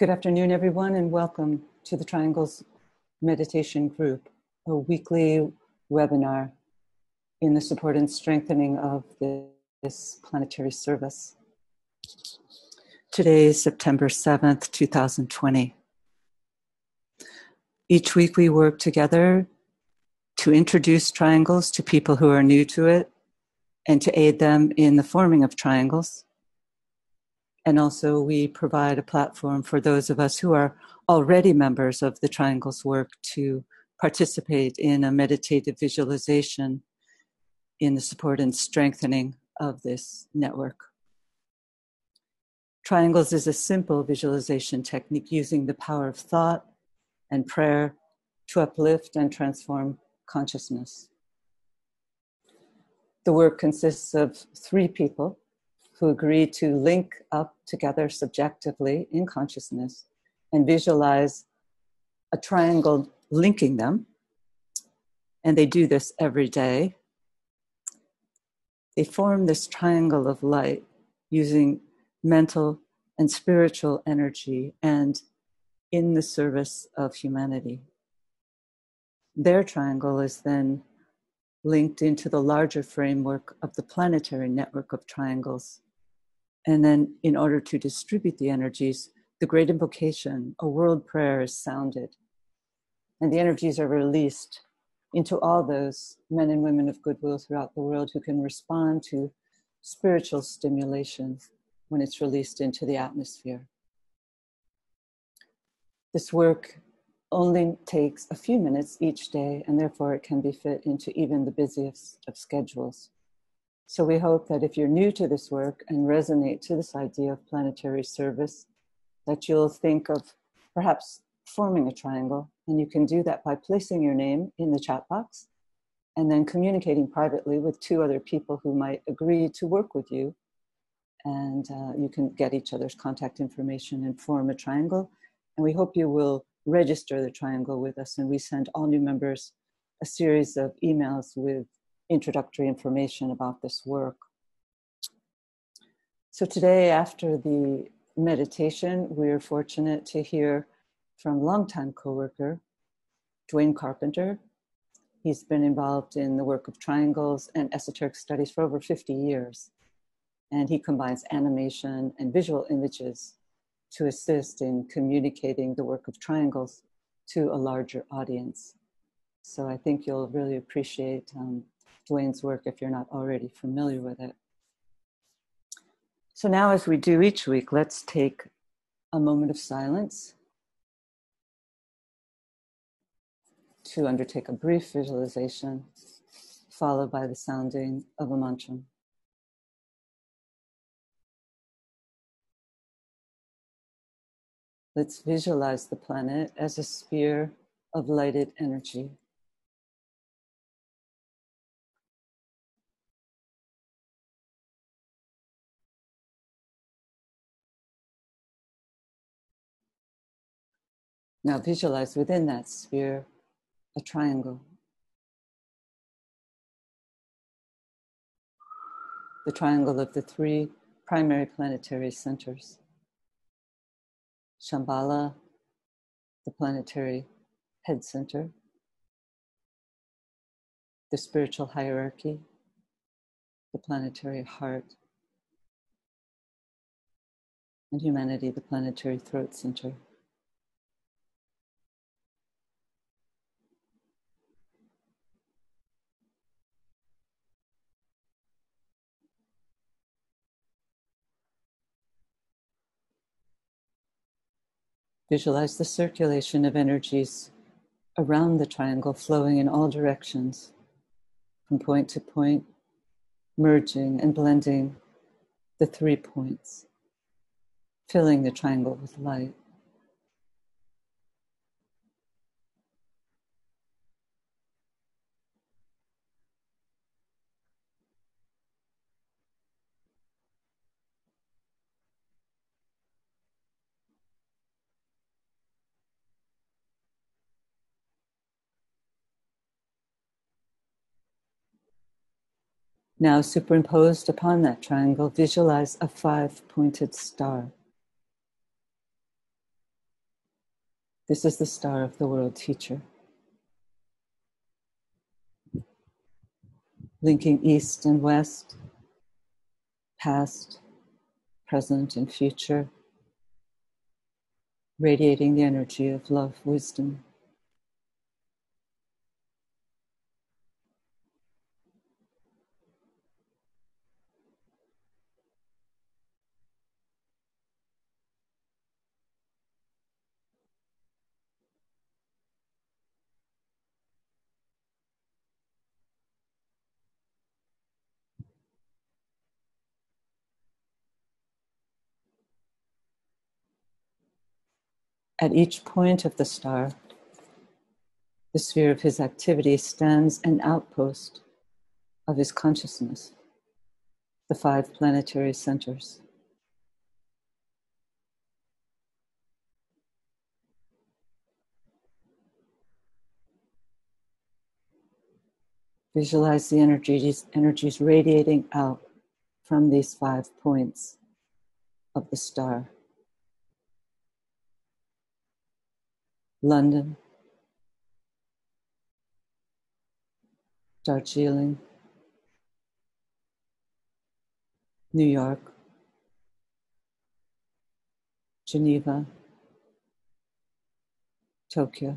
Good afternoon, everyone, and welcome to the Triangles Meditation Group, a weekly webinar in the support and strengthening of this planetary service. Today is September 7th, 2020. Each week we work together to introduce triangles to people who are new to it and to aid them in the forming of triangles and also, we provide a platform for those of us who are already members of the Triangles work to participate in a meditative visualization in the support and strengthening of this network. Triangles is a simple visualization technique using the power of thought and prayer to uplift and transform consciousness. The work consists of three people who agree to link up together subjectively in consciousness and visualize a triangle linking them. And they do this every day. They form this triangle of light using mental and spiritual energy and in the service of humanity. Their triangle is then linked into the larger framework of the planetary network of triangles and then, in order to distribute the energies, the great invocation, a world prayer, is sounded. And the energies are released into all those men and women of goodwill throughout the world who can respond to spiritual stimulation when it's released into the atmosphere. This work only takes a few minutes each day, and therefore it can be fit into even the busiest of schedules. So we hope that if you're new to this work and resonate to this idea of planetary service, that you'll think of perhaps forming a triangle. And you can do that by placing your name in the chat box and then communicating privately with two other people who might agree to work with you. And uh, you can get each other's contact information and form a triangle. And we hope you will register the triangle with us. And we send all new members a series of emails with introductory information about this work. So today, after the meditation, we're fortunate to hear from longtime coworker Dwayne Carpenter. He's been involved in the work of triangles and esoteric studies for over 50 years. And he combines animation and visual images to assist in communicating the work of triangles to a larger audience. So I think you'll really appreciate um, Dwayne's work if you're not already familiar with it. So now, as we do each week, let's take a moment of silence to undertake a brief visualization, followed by the sounding of a mantra. Let's visualize the planet as a sphere of lighted energy. Now visualize within that sphere a triangle. The triangle of the three primary planetary centers. Shambhala, the planetary head center, the spiritual hierarchy, the planetary heart, and humanity, the planetary throat center. Visualize the circulation of energies around the triangle flowing in all directions, from point to point, merging and blending the three points, filling the triangle with light. Now, superimposed upon that triangle, visualize a five pointed star. This is the star of the world teacher. Linking east and west, past, present, and future, radiating the energy of love, wisdom, At each point of the star, the sphere of his activity stands an outpost of his consciousness, the five planetary centers. Visualize the energies, energies radiating out from these five points of the star. London, Darjeeling, New York, Geneva, Tokyo.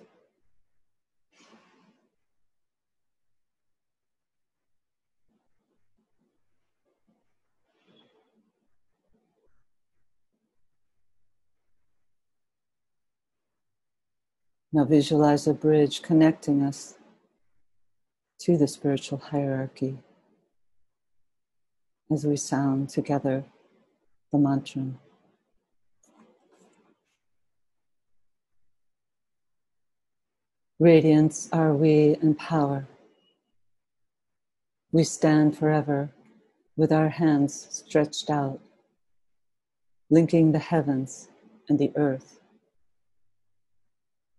Now visualize a bridge connecting us to the spiritual hierarchy as we sound together the mantra. Radiance are we and power. We stand forever with our hands stretched out, linking the heavens and the earth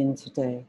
in today.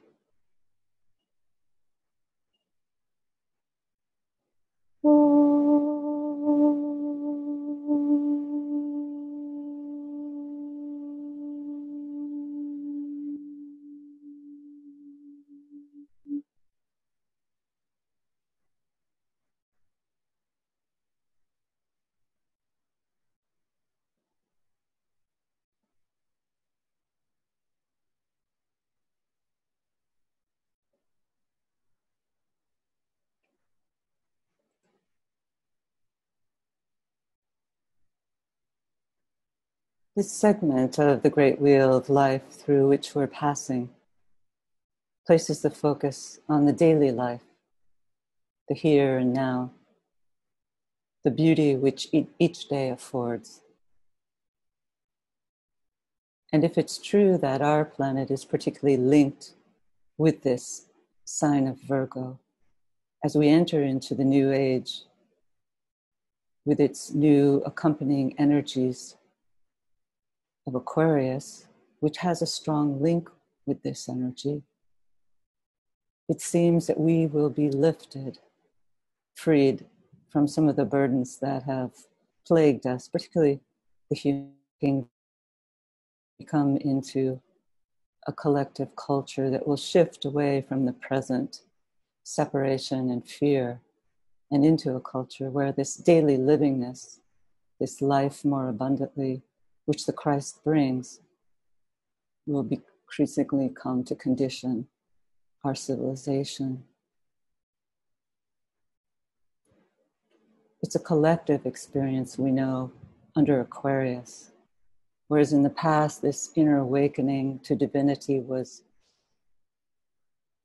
This segment of the great wheel of life through which we're passing places the focus on the daily life, the here and now, the beauty which each day affords. And if it's true that our planet is particularly linked with this sign of Virgo, as we enter into the new age with its new accompanying energies of Aquarius, which has a strong link with this energy, it seems that we will be lifted, freed from some of the burdens that have plagued us, particularly the human come into a collective culture that will shift away from the present separation and fear and into a culture where this daily livingness, this life more abundantly, which the Christ brings, will increasingly come to condition our civilization. It's a collective experience we know under Aquarius. Whereas in the past, this inner awakening to divinity was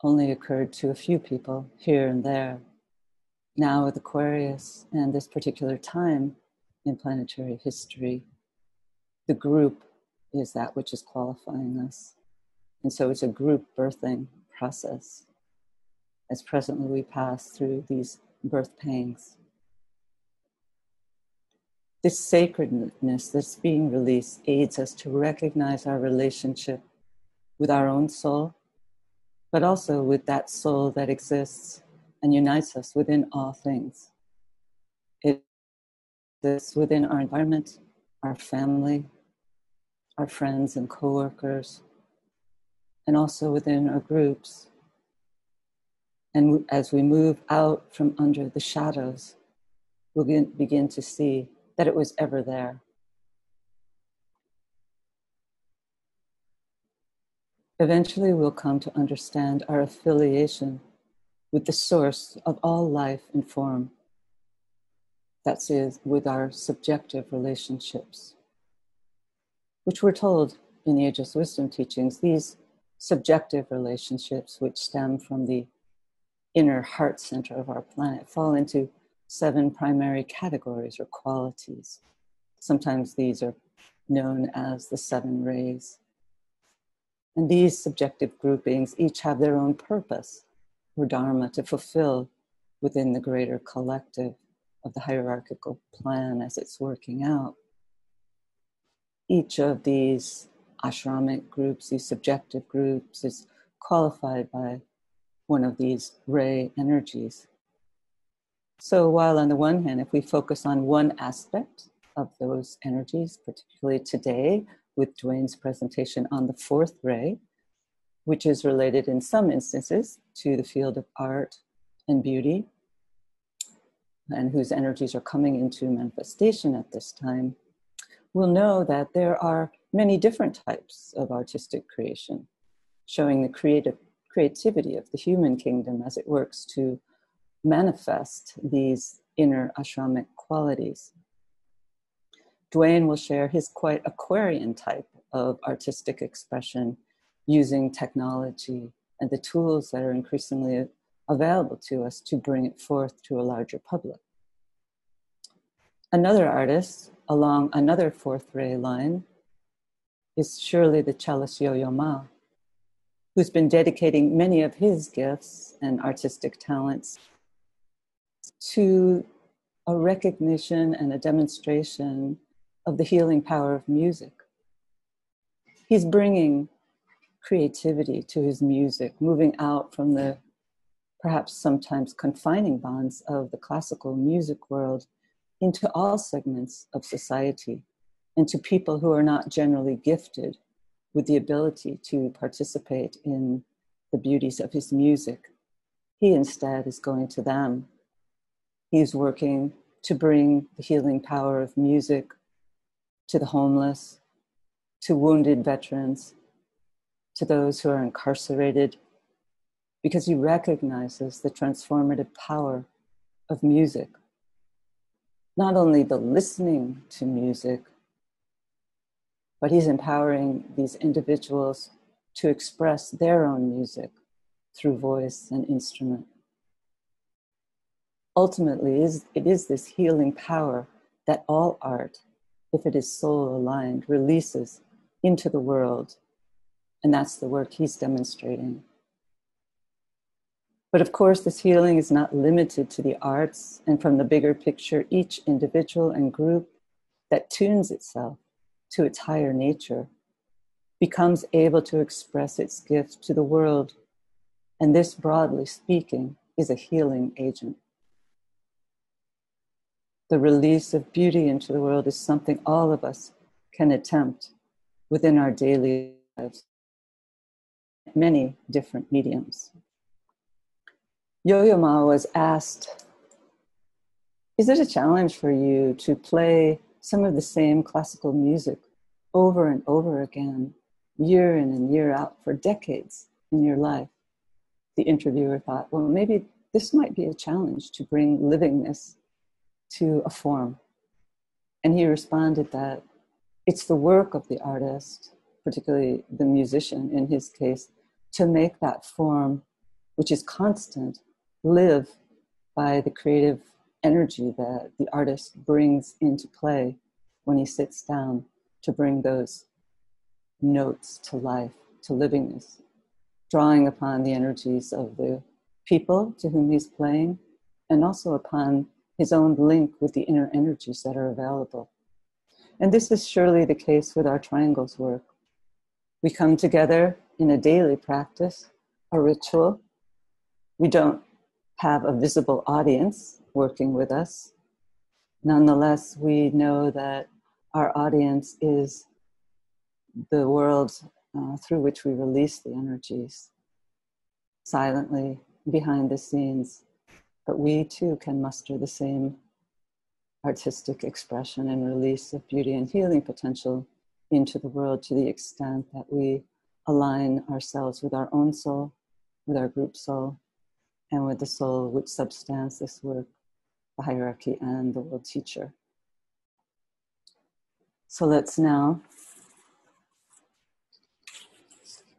only occurred to a few people here and there. Now, with Aquarius and this particular time in planetary history, the group is that which is qualifying us. And so it's a group birthing process as presently we pass through these birth pangs. This sacredness that's being released aids us to recognize our relationship with our own soul, but also with that soul that exists and unites us within all things. It exists within our environment, our family, our friends and coworkers, and also within our groups. And as we move out from under the shadows, we'll begin to see that it was ever there. Eventually, we'll come to understand our affiliation with the source of all life and form. That is, with our subjective relationships, which we're told in the Ageless Wisdom teachings, these subjective relationships, which stem from the inner heart center of our planet, fall into seven primary categories or qualities. Sometimes these are known as the seven rays. And these subjective groupings each have their own purpose or dharma to fulfill within the greater collective of the hierarchical plan as it's working out. Each of these ashramic groups, these subjective groups, is qualified by one of these ray energies. So, while on the one hand, if we focus on one aspect of those energies, particularly today with Dwayne's presentation on the fourth ray, which is related in some instances to the field of art and beauty, and whose energies are coming into manifestation at this time, we'll know that there are many different types of artistic creation, showing the creative creativity of the human kingdom as it works to manifest these inner ashramic qualities. Dwayne will share his quite Aquarian type of artistic expression using technology and the tools that are increasingly available to us to bring it forth to a larger public. Another artist along another fourth ray line is surely the cellist Yo-Yo Ma, who's been dedicating many of his gifts and artistic talents to a recognition and a demonstration of the healing power of music. He's bringing creativity to his music, moving out from the perhaps sometimes confining bonds of the classical music world into all segments of society and to people who are not generally gifted with the ability to participate in the beauties of his music. He instead is going to them He is working to bring the healing power of music to the homeless, to wounded veterans, to those who are incarcerated, because he recognizes the transformative power of music. Not only the listening to music, but he's empowering these individuals to express their own music through voice and instrument. Ultimately it is this healing power that all art if it is soul aligned releases into the world. And that's the work he's demonstrating but of course this healing is not limited to the arts and from the bigger picture each individual and group that tunes itself to its higher nature becomes able to express its gift to the world. And this broadly speaking is a healing agent. The release of beauty into the world is something all of us can attempt within our daily lives, many different mediums. Yo-Yo Ma was asked Is it a challenge for you to play some of the same classical music over and over again, year in and year out for decades in your life? The interviewer thought, well, maybe this might be a challenge to bring livingness to a form. And he responded that it's the work of the artist, particularly the musician in his case, to make that form, which is constant, live by the creative energy that the artist brings into play when he sits down to bring those notes to life, to livingness, drawing upon the energies of the people to whom he's playing and also upon his own link with the inner energies that are available. And this is surely the case with our triangles work. We come together in a daily practice, a ritual. We don't have a visible audience working with us. Nonetheless, we know that our audience is the world uh, through which we release the energies silently behind the scenes. But we too can muster the same artistic expression and release of beauty and healing potential into the world to the extent that we align ourselves with our own soul, with our group soul, and with the soul which substance this work, the hierarchy and the world teacher. So let's now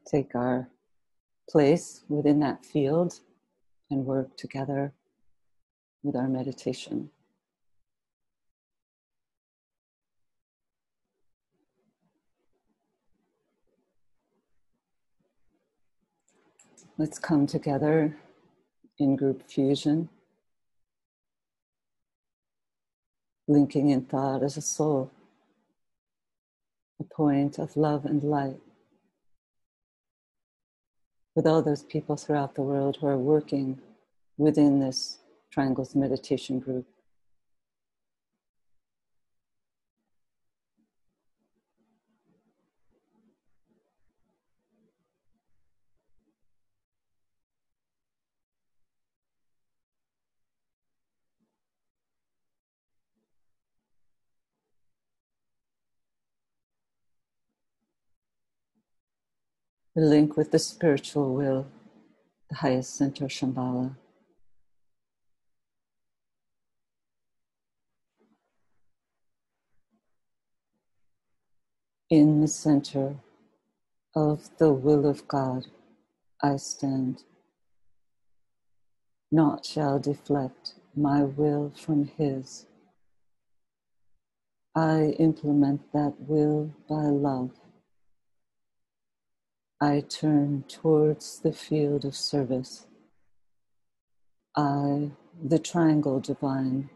take our place within that field and work together with our meditation. Let's come together in group fusion, linking in thought as a soul, a point of love and light. With all those people throughout the world who are working within this Triangles Meditation group. The link with the spiritual will, the highest center, Shambhala. In the center of the will of God, I stand. Naught shall deflect my will from His. I implement that will by love I turn towards the field of service. I, the triangle divine,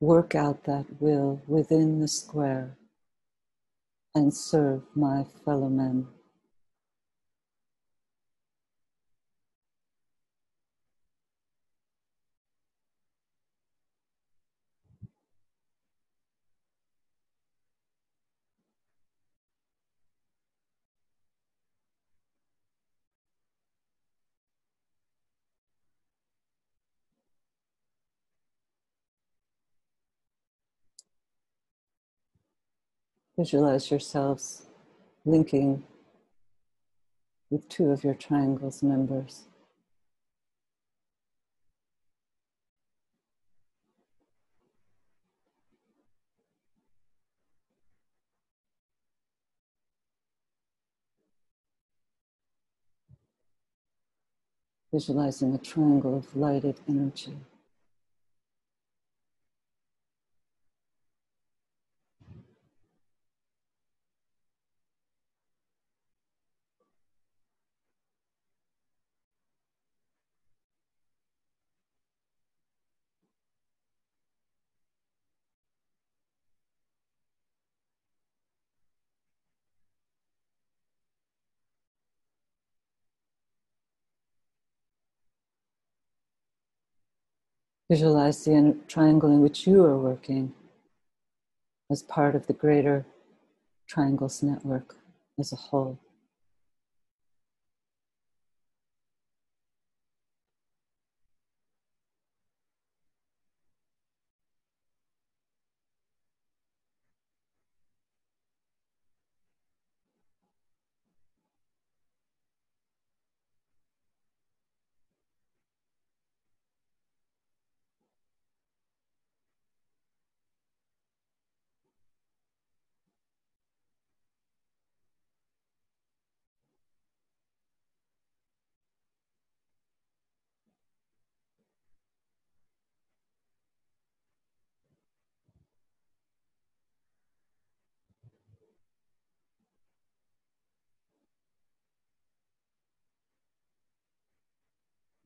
work out that will within the square and serve my fellow men. Visualize yourselves linking with two of your triangle's members. Visualizing a triangle of lighted energy. Visualize the triangle in which you are working as part of the greater triangles network as a whole.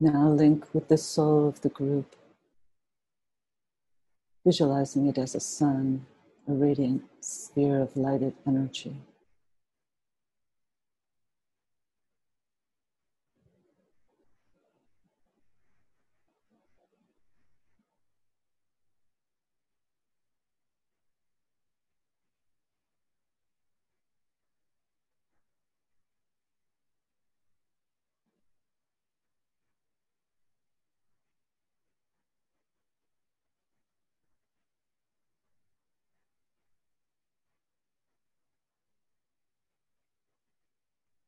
Now link with the soul of the group, visualizing it as a sun, a radiant sphere of lighted energy.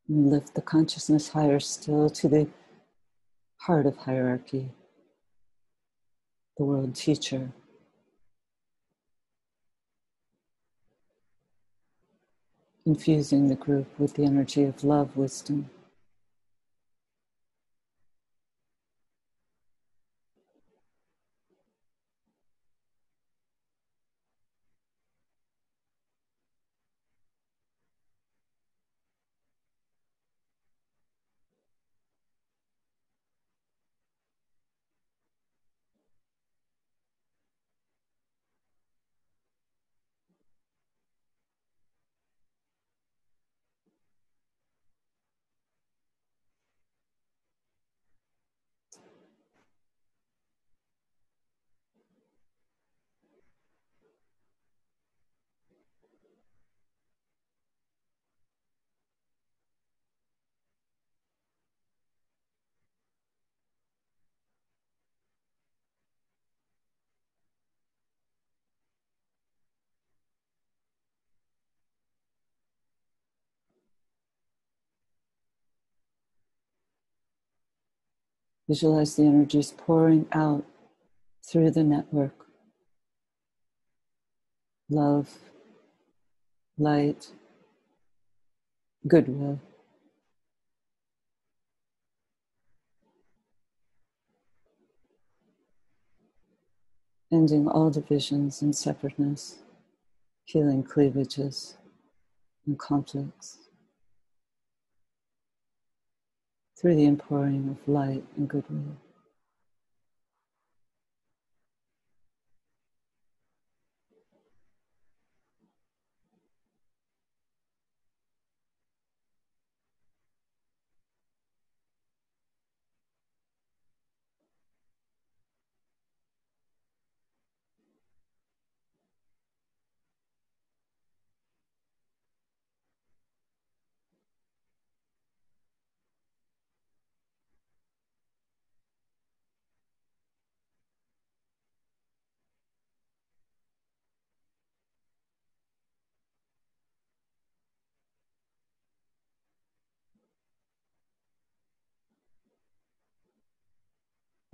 And lift the consciousness higher still to the heart of hierarchy, the world teacher. Infusing the group with the energy of love, wisdom, Visualize the energies pouring out through the network. Love, light, goodwill. Ending all divisions and separateness, healing cleavages and conflicts. Through the impouring of light and goodwill.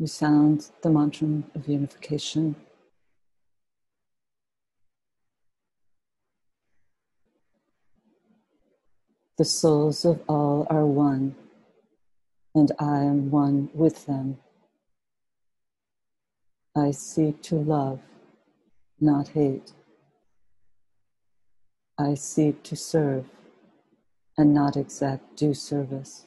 We sound the mantra of unification. The souls of all are one, and I am one with them. I seek to love, not hate. I seek to serve and not exact due service.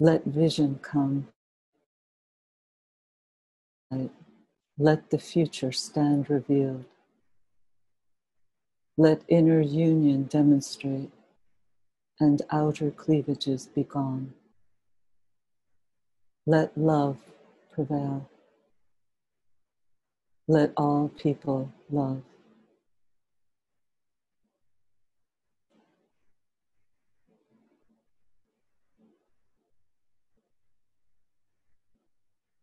Let vision come. Let the future stand revealed. Let inner union demonstrate and outer cleavages be gone. Let love prevail. Let all people love.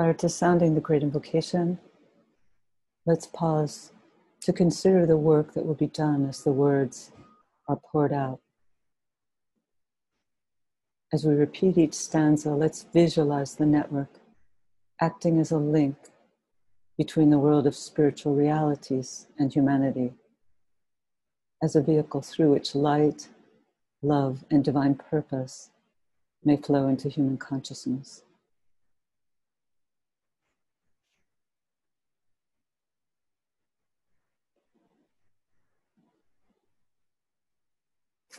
Prior to sounding the great invocation, let's pause to consider the work that will be done as the words are poured out. As we repeat each stanza, let's visualize the network acting as a link between the world of spiritual realities and humanity, as a vehicle through which light, love, and divine purpose may flow into human consciousness.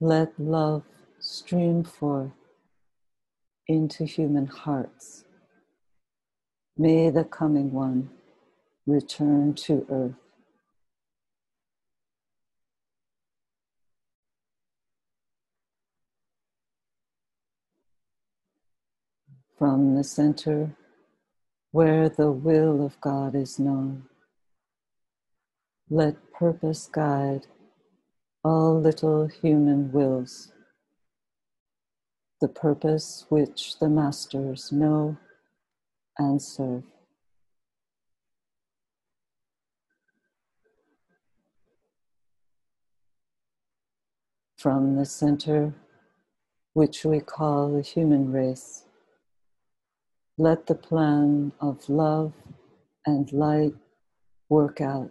let love stream forth into human hearts. May the coming one return to earth. From the center where the will of God is known, let purpose guide all little human wills, the purpose which the masters know and serve. From the center, which we call the human race, let the plan of love and light work out,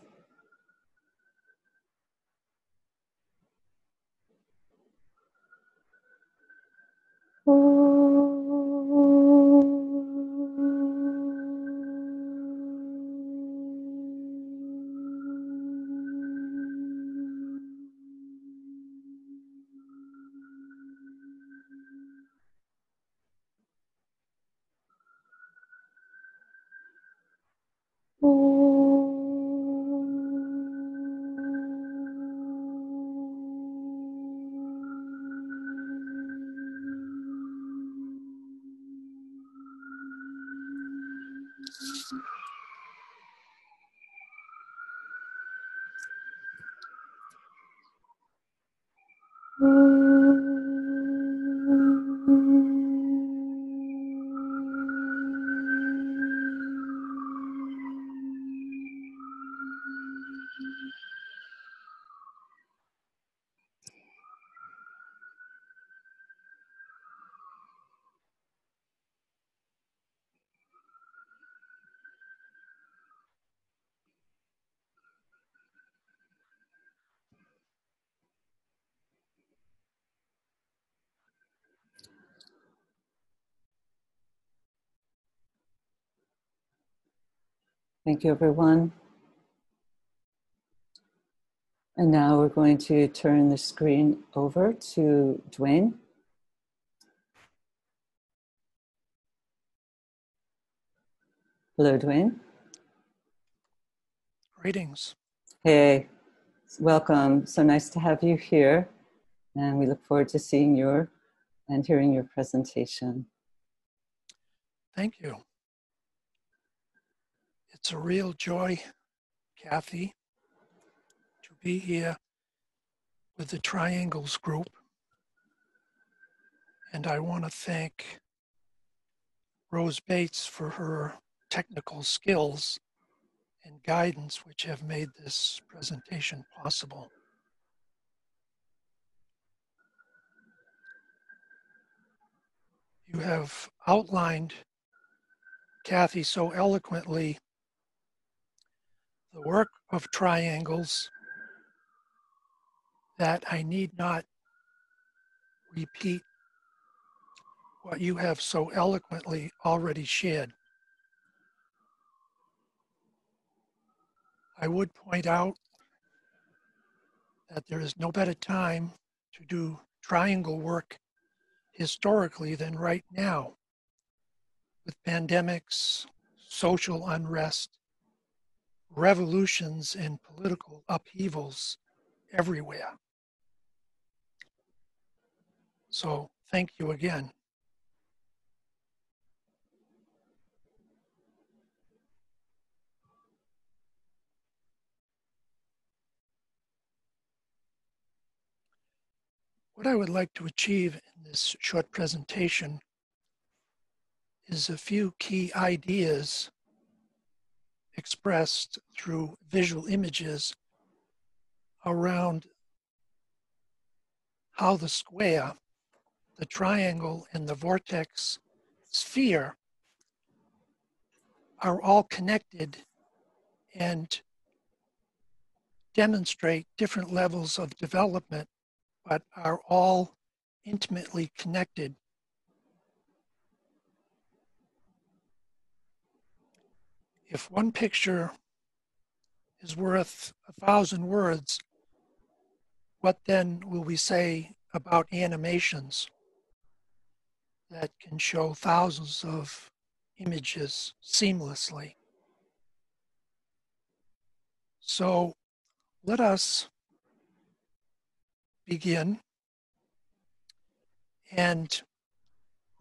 Thank you, everyone. And now we're going to turn the screen over to Dwayne. Hello, Dwayne. Greetings. Hey, welcome. So nice to have you here. And we look forward to seeing your and hearing your presentation. Thank you. It's a real joy, Kathy, to be here with the Triangles group. And I want to thank Rose Bates for her technical skills and guidance which have made this presentation possible. You have outlined, Kathy, so eloquently the work of triangles that I need not repeat what you have so eloquently already shared. I would point out that there is no better time to do triangle work historically than right now with pandemics, social unrest, revolutions, and political upheavals everywhere. So, thank you again. What I would like to achieve in this short presentation is a few key ideas expressed through visual images around how the square, the triangle, and the vortex sphere are all connected and demonstrate different levels of development but are all intimately connected. If one picture is worth a thousand words, what then will we say about animations that can show thousands of images seamlessly? So let us begin and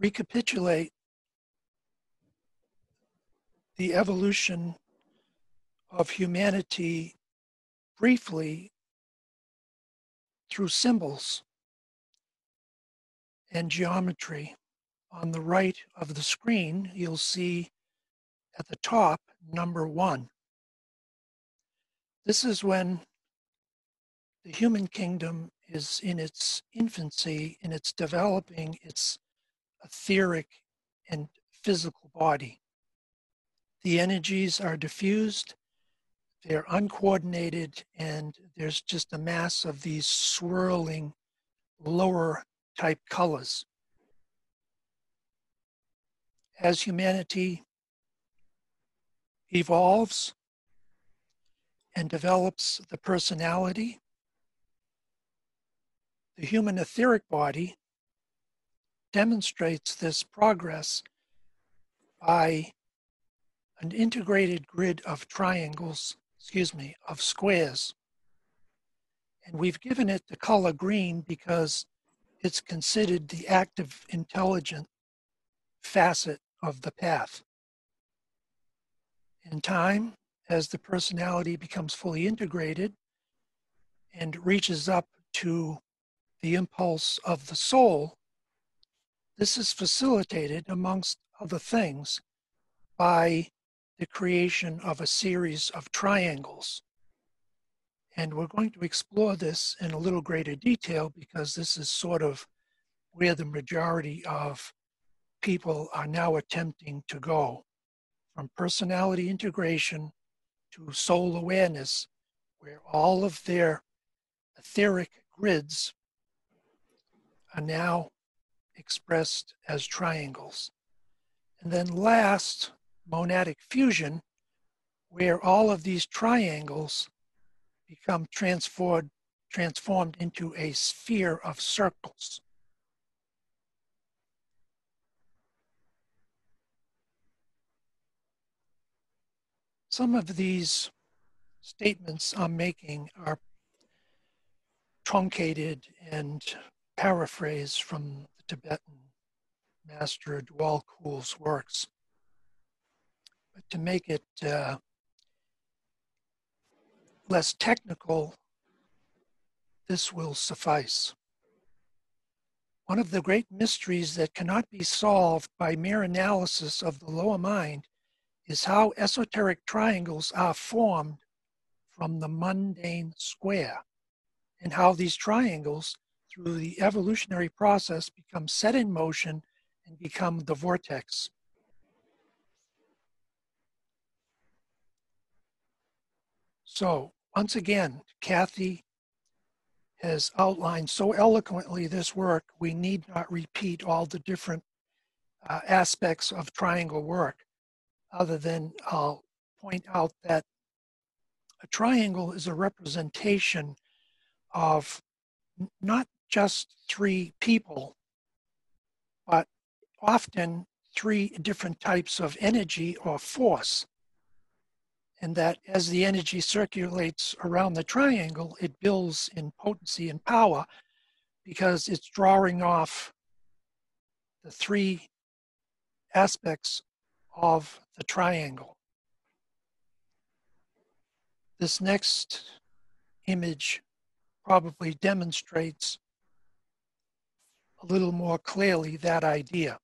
recapitulate the evolution of humanity briefly through symbols and geometry. On the right of the screen, you'll see at the top number one. This is when the human kingdom is in its infancy and it's developing its etheric and physical body. The energies are diffused, they're uncoordinated, and there's just a mass of these swirling lower type colors. As humanity evolves and develops the personality the human etheric body demonstrates this progress by an integrated grid of triangles, excuse me, of squares. And we've given it the color green because it's considered the active intelligent facet of the path. In time, as the personality becomes fully integrated and reaches up to the impulse of the soul, this is facilitated, amongst other things, by the creation of a series of triangles. And we're going to explore this in a little greater detail because this is sort of where the majority of people are now attempting to go from personality integration to soul awareness, where all of their etheric grids are now expressed as triangles. And then last, monadic fusion, where all of these triangles become transformed, transformed into a sphere of circles. Some of these statements I'm making are truncated and paraphrased from the Tibetan master Djwhal Khul's works. To make it uh, less technical, this will suffice. One of the great mysteries that cannot be solved by mere analysis of the lower mind is how esoteric triangles are formed from the mundane square, and how these triangles through the evolutionary process become set in motion and become the vortex. So once again, Kathy has outlined so eloquently this work, we need not repeat all the different uh, aspects of triangle work, other than I'll point out that a triangle is a representation of not just three people, but often three different types of energy or force and that as the energy circulates around the triangle, it builds in potency and power because it's drawing off the three aspects of the triangle. This next image probably demonstrates a little more clearly that idea.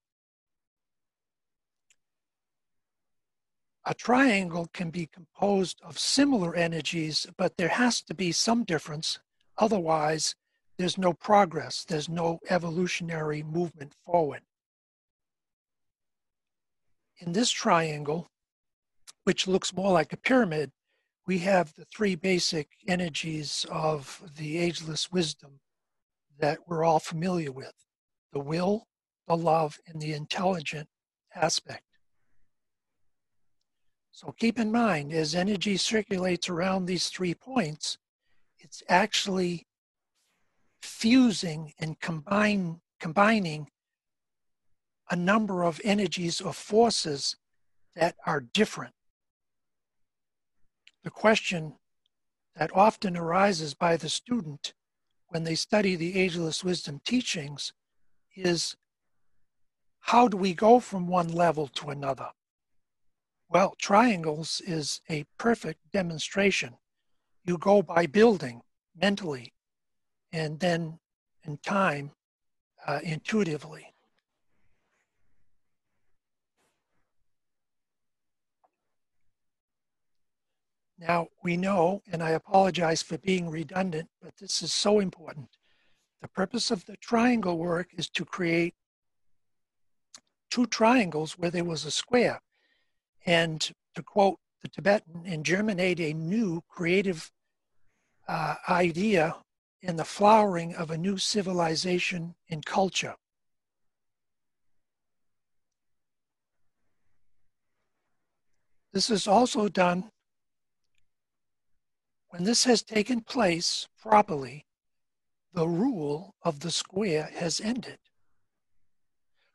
A triangle can be composed of similar energies, but there has to be some difference. Otherwise, there's no progress, there's no evolutionary movement forward. In this triangle, which looks more like a pyramid, we have the three basic energies of the ageless wisdom that we're all familiar with the will, the love, and the intelligent aspect. So keep in mind, as energy circulates around these three points, it's actually fusing and combine, combining a number of energies or forces that are different. The question that often arises by the student when they study the Ageless Wisdom teachings is how do we go from one level to another? Well, triangles is a perfect demonstration. You go by building mentally and then in time uh, intuitively. Now, we know, and I apologize for being redundant, but this is so important. The purpose of the triangle work is to create two triangles where there was a square and to quote the Tibetan, and germinate a new creative uh, idea in the flowering of a new civilization and culture. This is also done when this has taken place properly, the rule of the square has ended.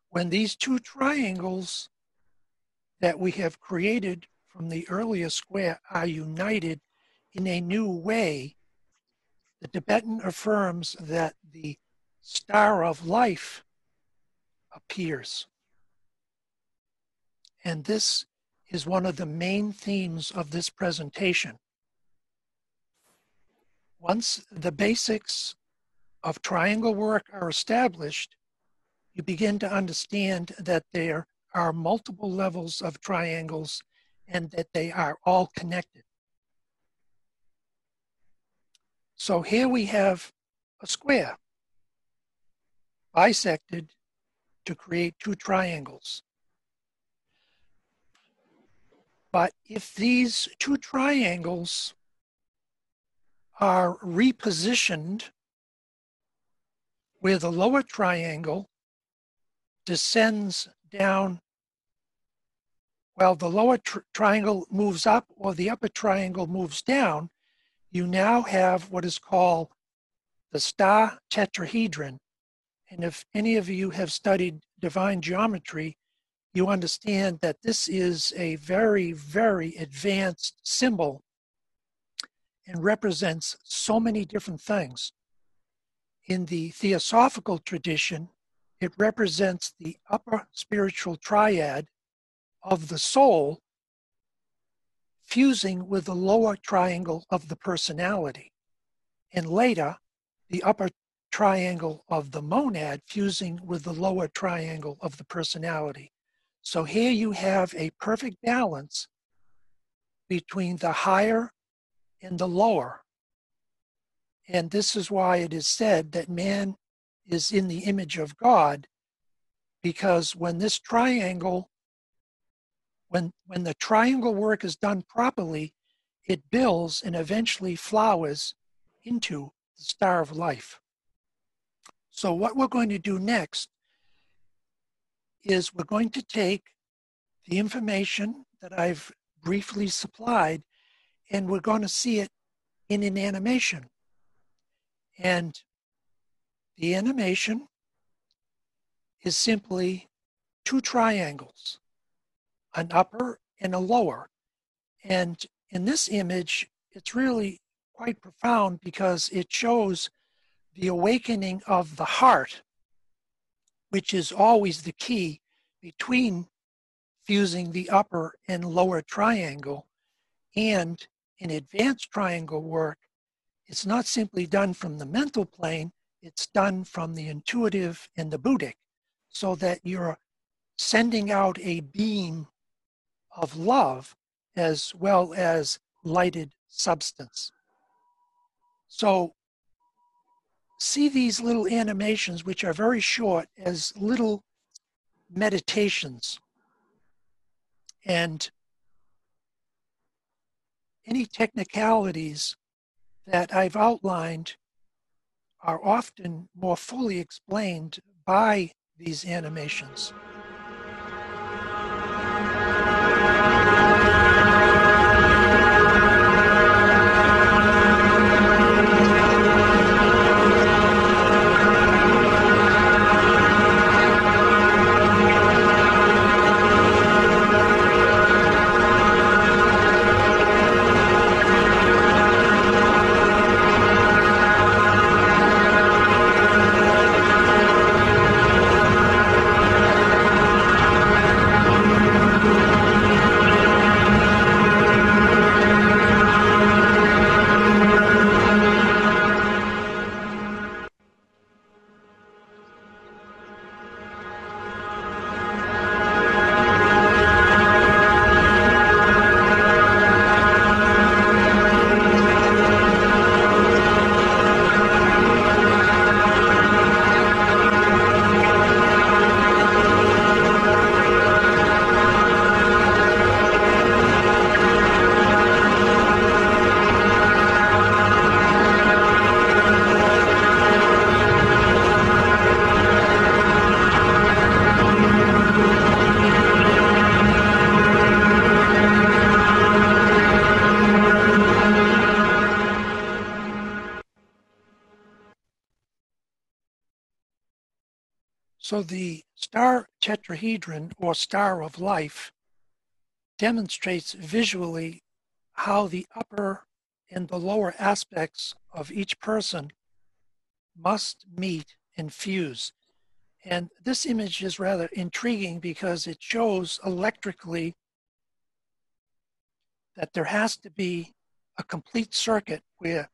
When these two triangles that we have created from the earlier square are united in a new way, the Tibetan affirms that the star of life appears. And this is one of the main themes of this presentation. Once the basics of triangle work are established, you begin to understand that there are multiple levels of triangles and that they are all connected. So here we have a square bisected to create two triangles. But if these two triangles are repositioned where the lower triangle descends down while the lower tr triangle moves up or the upper triangle moves down, you now have what is called the star tetrahedron. And if any of you have studied divine geometry, you understand that this is a very, very advanced symbol and represents so many different things. In the theosophical tradition, it represents the upper spiritual triad of the soul fusing with the lower triangle of the personality. And later, the upper triangle of the monad fusing with the lower triangle of the personality. So here you have a perfect balance between the higher and the lower. And this is why it is said that man is in the image of God because when this triangle when when the triangle work is done properly it builds and eventually flowers into the star of life. So what we're going to do next is we're going to take the information that I've briefly supplied and we're going to see it in an animation. And the animation is simply two triangles, an upper and a lower. And in this image, it's really quite profound because it shows the awakening of the heart, which is always the key between fusing the upper and lower triangle. And in advanced triangle work, it's not simply done from the mental plane, it's done from the intuitive and the Buddhic, so that you're sending out a beam of love as well as lighted substance. So see these little animations, which are very short, as little meditations. And any technicalities that I've outlined are often more fully explained by these animations. So the star tetrahedron or star of life demonstrates visually how the upper and the lower aspects of each person must meet and fuse. And this image is rather intriguing because it shows electrically that there has to be a complete circuit where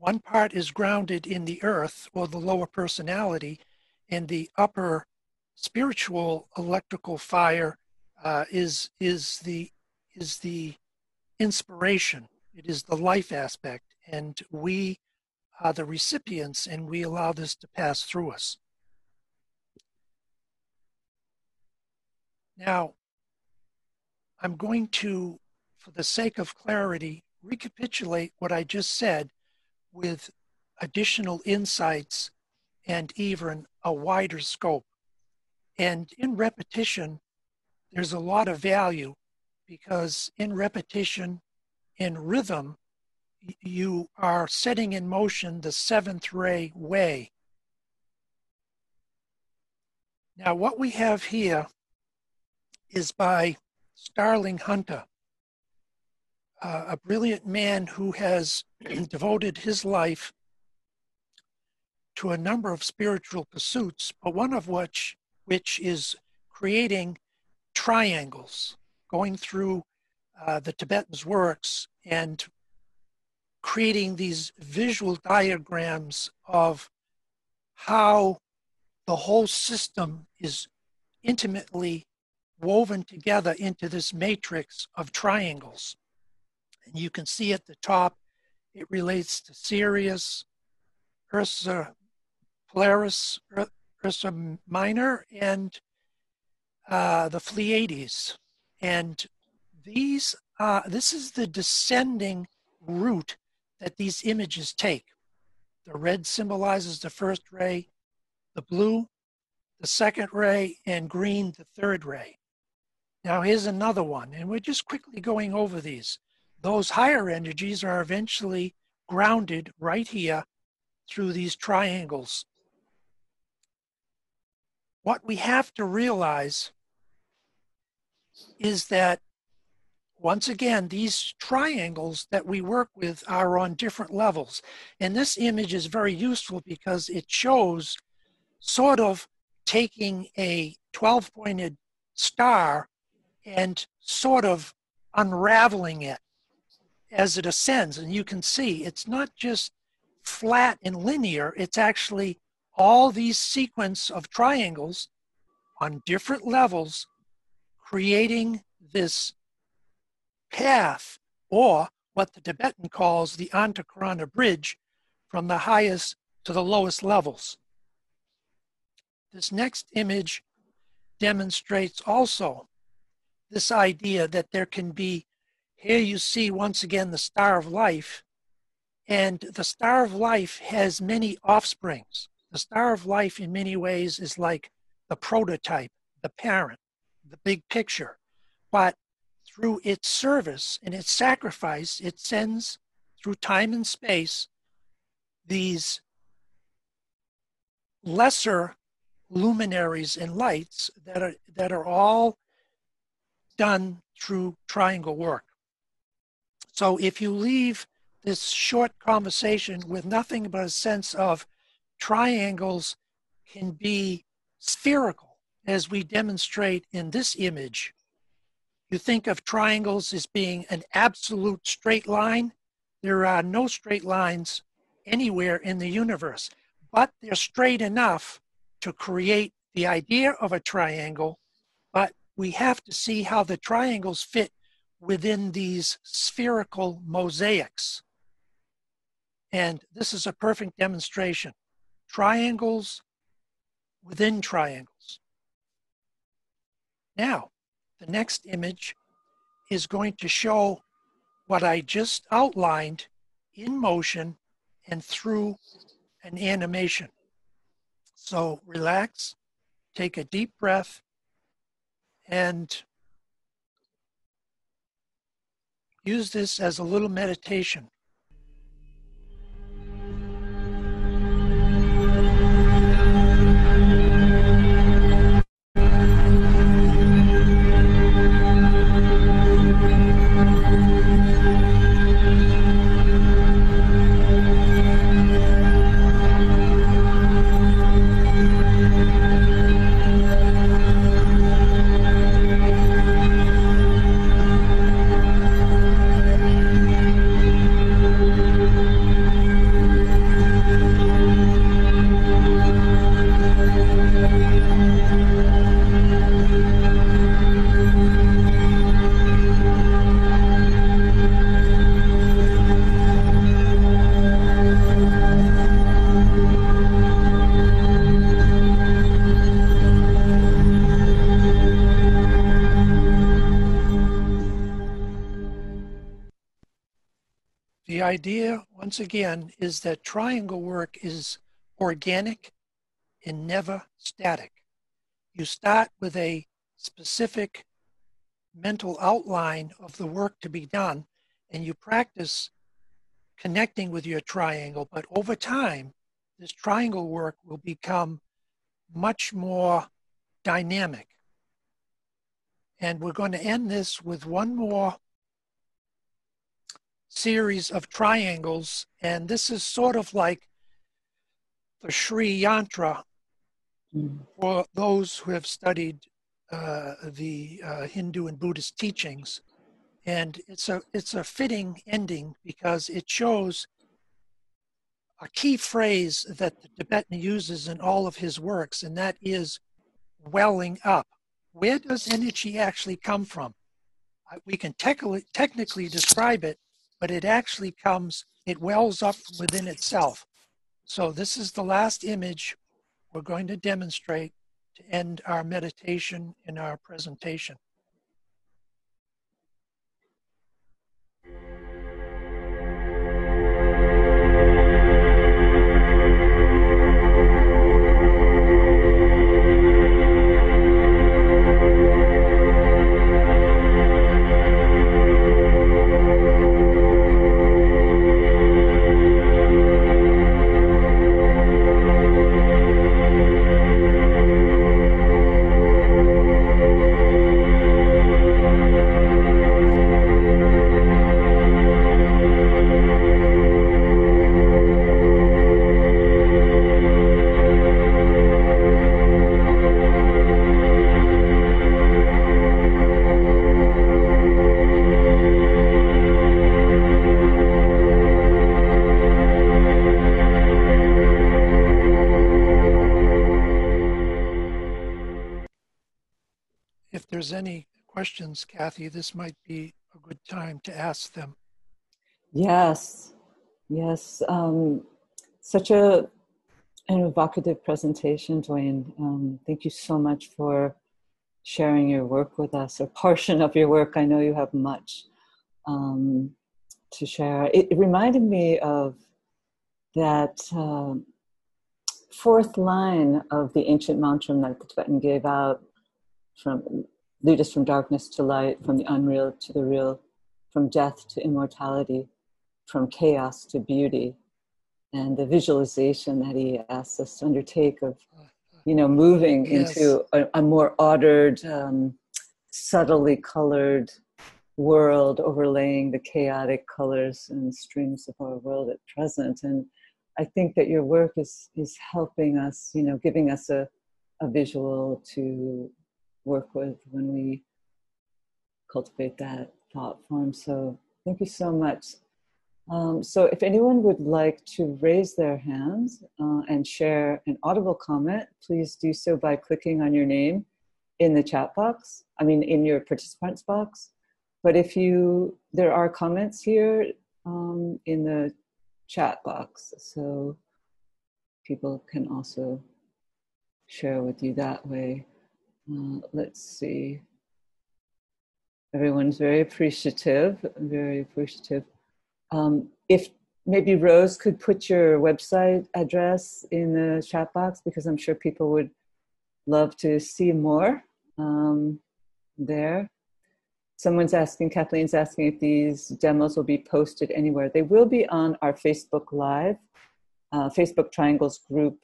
one part is grounded in the earth or the lower personality, and the upper spiritual electrical fire uh, is is the is the inspiration. It is the life aspect, and we are the recipients, and we allow this to pass through us. Now, I'm going to, for the sake of clarity, recapitulate what I just said with additional insights and even a wider scope. And in repetition, there's a lot of value because in repetition, in rhythm, you are setting in motion the seventh ray way. Now, what we have here is by Starling Hunter uh, a brilliant man who has devoted his life to a number of spiritual pursuits, but one of which which is creating triangles, going through uh, the Tibetan's works and creating these visual diagrams of how the whole system is intimately woven together into this matrix of triangles. And you can see at the top, it relates to Sirius, Ursa Polaris, Ursa Minor, and uh, the Pleiades. And these, uh, this is the descending route that these images take. The red symbolizes the first ray, the blue, the second ray, and green, the third ray. Now here's another one, and we're just quickly going over these. Those higher energies are eventually grounded right here through these triangles. What we have to realize is that once again, these triangles that we work with are on different levels. And this image is very useful because it shows sort of taking a 12 pointed star and sort of unraveling it as it ascends. And you can see it's not just flat and linear, it's actually all these sequence of triangles on different levels creating this path or what the Tibetan calls the Antahkarana bridge from the highest to the lowest levels. This next image demonstrates also this idea that there can be, here you see once again the star of life, and the star of life has many offsprings. The star of life, in many ways, is like the prototype, the parent, the big picture. But through its service and its sacrifice, it sends through time and space these lesser luminaries and lights that are that are all done through triangle work. So if you leave this short conversation with nothing but a sense of triangles can be spherical, as we demonstrate in this image, you think of triangles as being an absolute straight line. There are no straight lines anywhere in the universe, but they're straight enough to create the idea of a triangle But we have to see how the triangles fit within these spherical mosaics. And this is a perfect demonstration. Triangles within triangles. Now, the next image is going to show what I just outlined in motion and through an animation. So relax, take a deep breath, and use this as a little meditation. Idea, once again, is that triangle work is organic and never static. You start with a specific mental outline of the work to be done, and you practice connecting with your triangle. But over time, this triangle work will become much more dynamic. And we're going to end this with one more series of triangles, and this is sort of like the Sri Yantra for those who have studied uh, the uh, Hindu and Buddhist teachings. And it's a, it's a fitting ending because it shows a key phrase that the Tibetan uses in all of his works, and that is welling up. Where does energy actually come from? We can technically describe it but it actually comes, it wells up within itself. So this is the last image we're going to demonstrate to end our meditation in our presentation. Questions, Kathy, this might be a good time to ask them. Yes, yes. Um, such a an evocative presentation, Dwayne. Um, thank you so much for sharing your work with us, or portion of your work. I know you have much um, to share. It, it, reminded me of that uh, fourth line of the ancient mantra that the Tibetan gave out from lead us from darkness to light, from the unreal to the real, from death to immortality, from chaos to beauty and the visualization that he asks us to undertake of you know moving yes. into a, a, more ordered um, subtly colored world overlaying the chaotic colors and streams of our world at present and i think that your work is is helping us you know giving us a, a visual to work with when we cultivate that thought form so thank you so much um, so if anyone would like to raise their hands uh, and share an audible comment, please do so by clicking on your name in the chat box, I mean in your participants box. But if you, there are comments here um, in the chat box, so people can also share with you that way. Uh, let's see. Everyone's very appreciative, very appreciative. Um, if maybe Rose could put your website address in the chat box because I'm sure people would love to see more um, there. Someone's asking, Kathleen's asking if these demos will be posted anywhere. They will be on our Facebook Live, uh, Facebook Triangles group,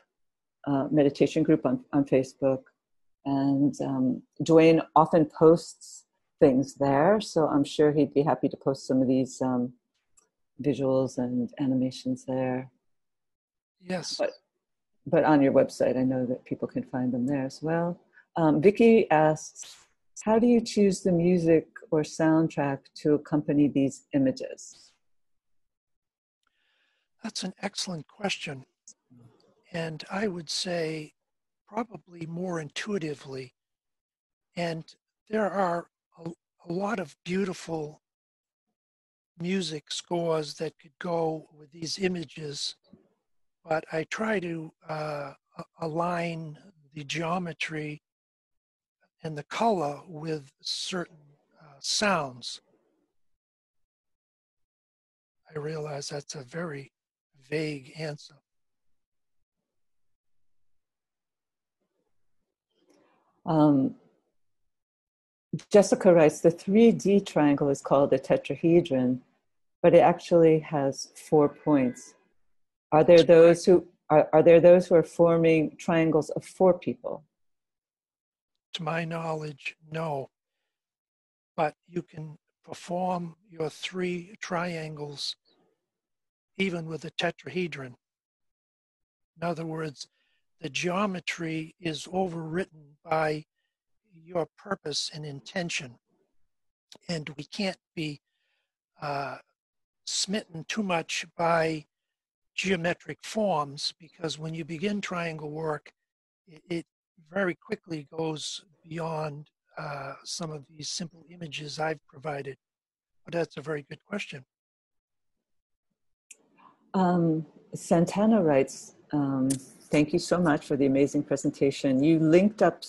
uh, meditation group on, on Facebook. And um, Dwayne often posts things there, so I'm sure he'd be happy to post some of these um, visuals and animations there. Yes. But, but on your website, I know that people can find them there as well. Um, Vicky asks, how do you choose the music or soundtrack to accompany these images? That's an excellent question. And I would say probably more intuitively. And there are a, a lot of beautiful music scores that could go with these images, but I try to uh, align the geometry and the color with certain uh, sounds. I realize that's a very vague answer. Um, Jessica writes the 3D triangle is called a tetrahedron, but it actually has four points. Are there those who are, are there those who are forming triangles of four people? To my knowledge, no. But you can perform your three triangles even with a tetrahedron. In other words, the geometry is overwritten by your purpose and intention. And we can't be uh, smitten too much by geometric forms because when you begin triangle work, it, it very quickly goes beyond uh, some of these simple images I've provided. But that's a very good question. Um, Santana writes, um, thank you so much for the amazing presentation. You linked up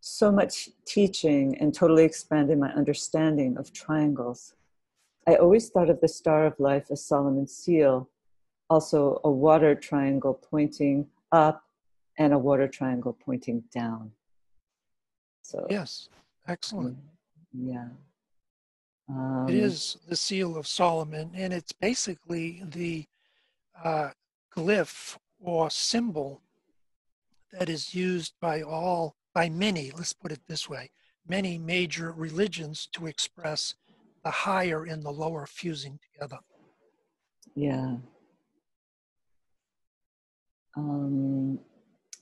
so much teaching and totally expanded my understanding of triangles. I always thought of the star of life as Solomon's seal, also a water triangle pointing up and a water triangle pointing down. So yes, excellent. Mm, yeah. Um, it is the seal of Solomon, and it's basically the uh, glyph or symbol that is used by all by many, let's put it this way, many major religions to express the higher and the lower fusing together. Yeah. Um,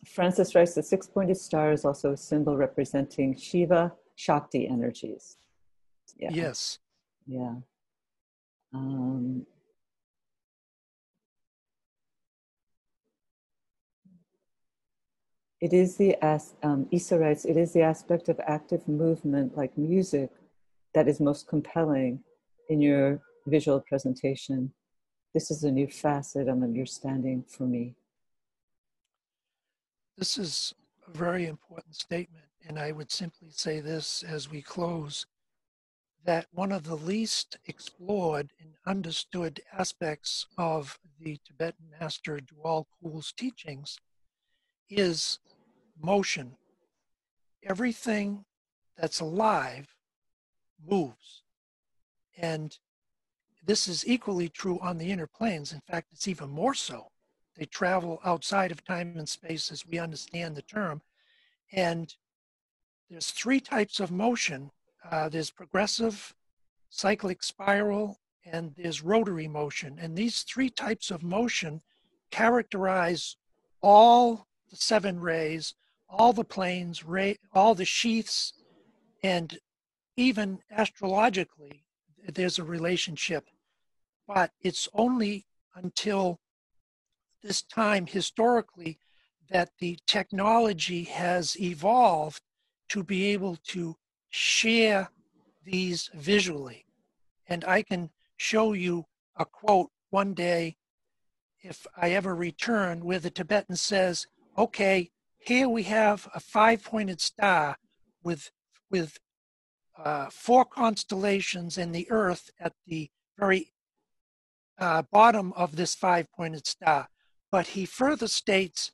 Francis writes the six pointed star is also a symbol representing Shiva Shakti energies. Yeah. Yes. Yeah. Um, it is the, as, um, Isa writes, it is the aspect of active movement like music that is most compelling in your visual presentation. This is a new facet of understanding for me. This is a very important statement, and I would simply say this as we close that one of the least explored and understood aspects of the Tibetan master Djwhal Khul's teachings is motion. Everything that's alive moves. And this is equally true on the inner planes. In fact, it's even more so. They travel outside of time and space as we understand the term. And there's three types of motion. Uh, there's progressive, cyclic spiral, and there's rotary motion. And these three types of motion characterize all the seven rays, all the planes, all the sheaths, and even astrologically, there's a relationship. But it's only until this time historically that the technology has evolved to be able to share these visually. And I can show you a quote one day if I ever return where the Tibetan says, okay, here we have a five-pointed star with, with uh, four constellations and the Earth at the very uh, bottom of this five-pointed star. But he further states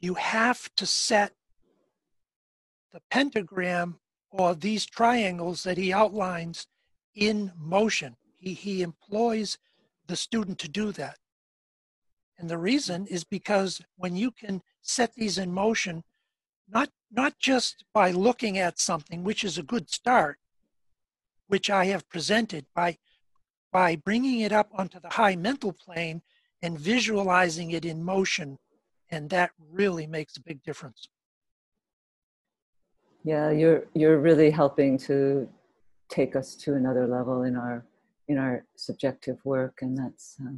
you have to set the pentagram or these triangles that he outlines in motion. He, he employs the student to do that. And the reason is because when you can set these in motion, not, not just by looking at something, which is a good start, which I have presented, by, by bringing it up onto the high mental plane and visualizing it in motion. And that really makes a big difference. Yeah, you're you're really helping to take us to another level in our in our subjective work, and that's uh,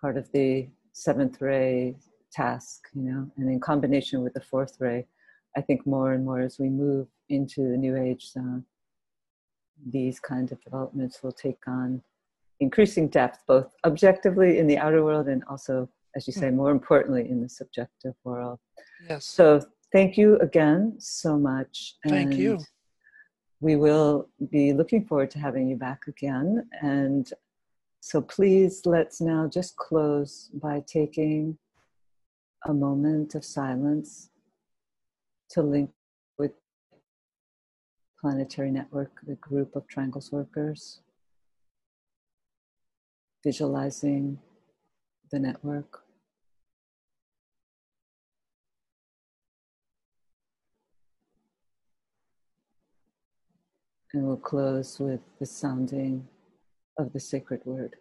part of the seventh ray task, you know. And in combination with the fourth ray, I think more and more as we move into the new age, these kind of developments will take on increasing depth, both objectively in the outer world and also, as you say, hmm. more importantly in the subjective world. Yes. So thank you again so much. Thank you. We will be looking forward to having you back again. And so please let's now just close by taking a moment of silence to link with Planetary Network, the group of Triangles workers visualizing the network. And we'll close with the sounding of the sacred word.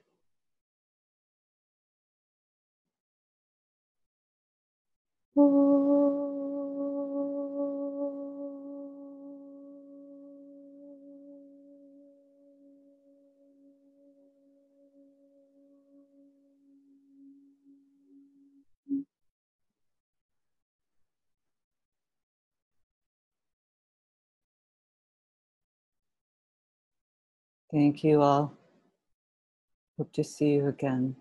Thank you all. Hope to see you again.